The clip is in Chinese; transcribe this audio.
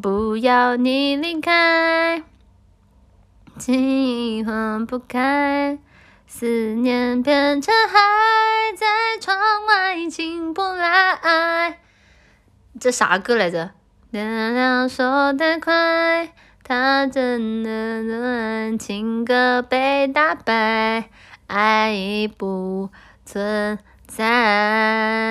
不要你离开，情已划不开，思念变成海，在窗外进不来。这啥歌来着？天亮说太快，他真的乱，情歌被打败，爱已不存在。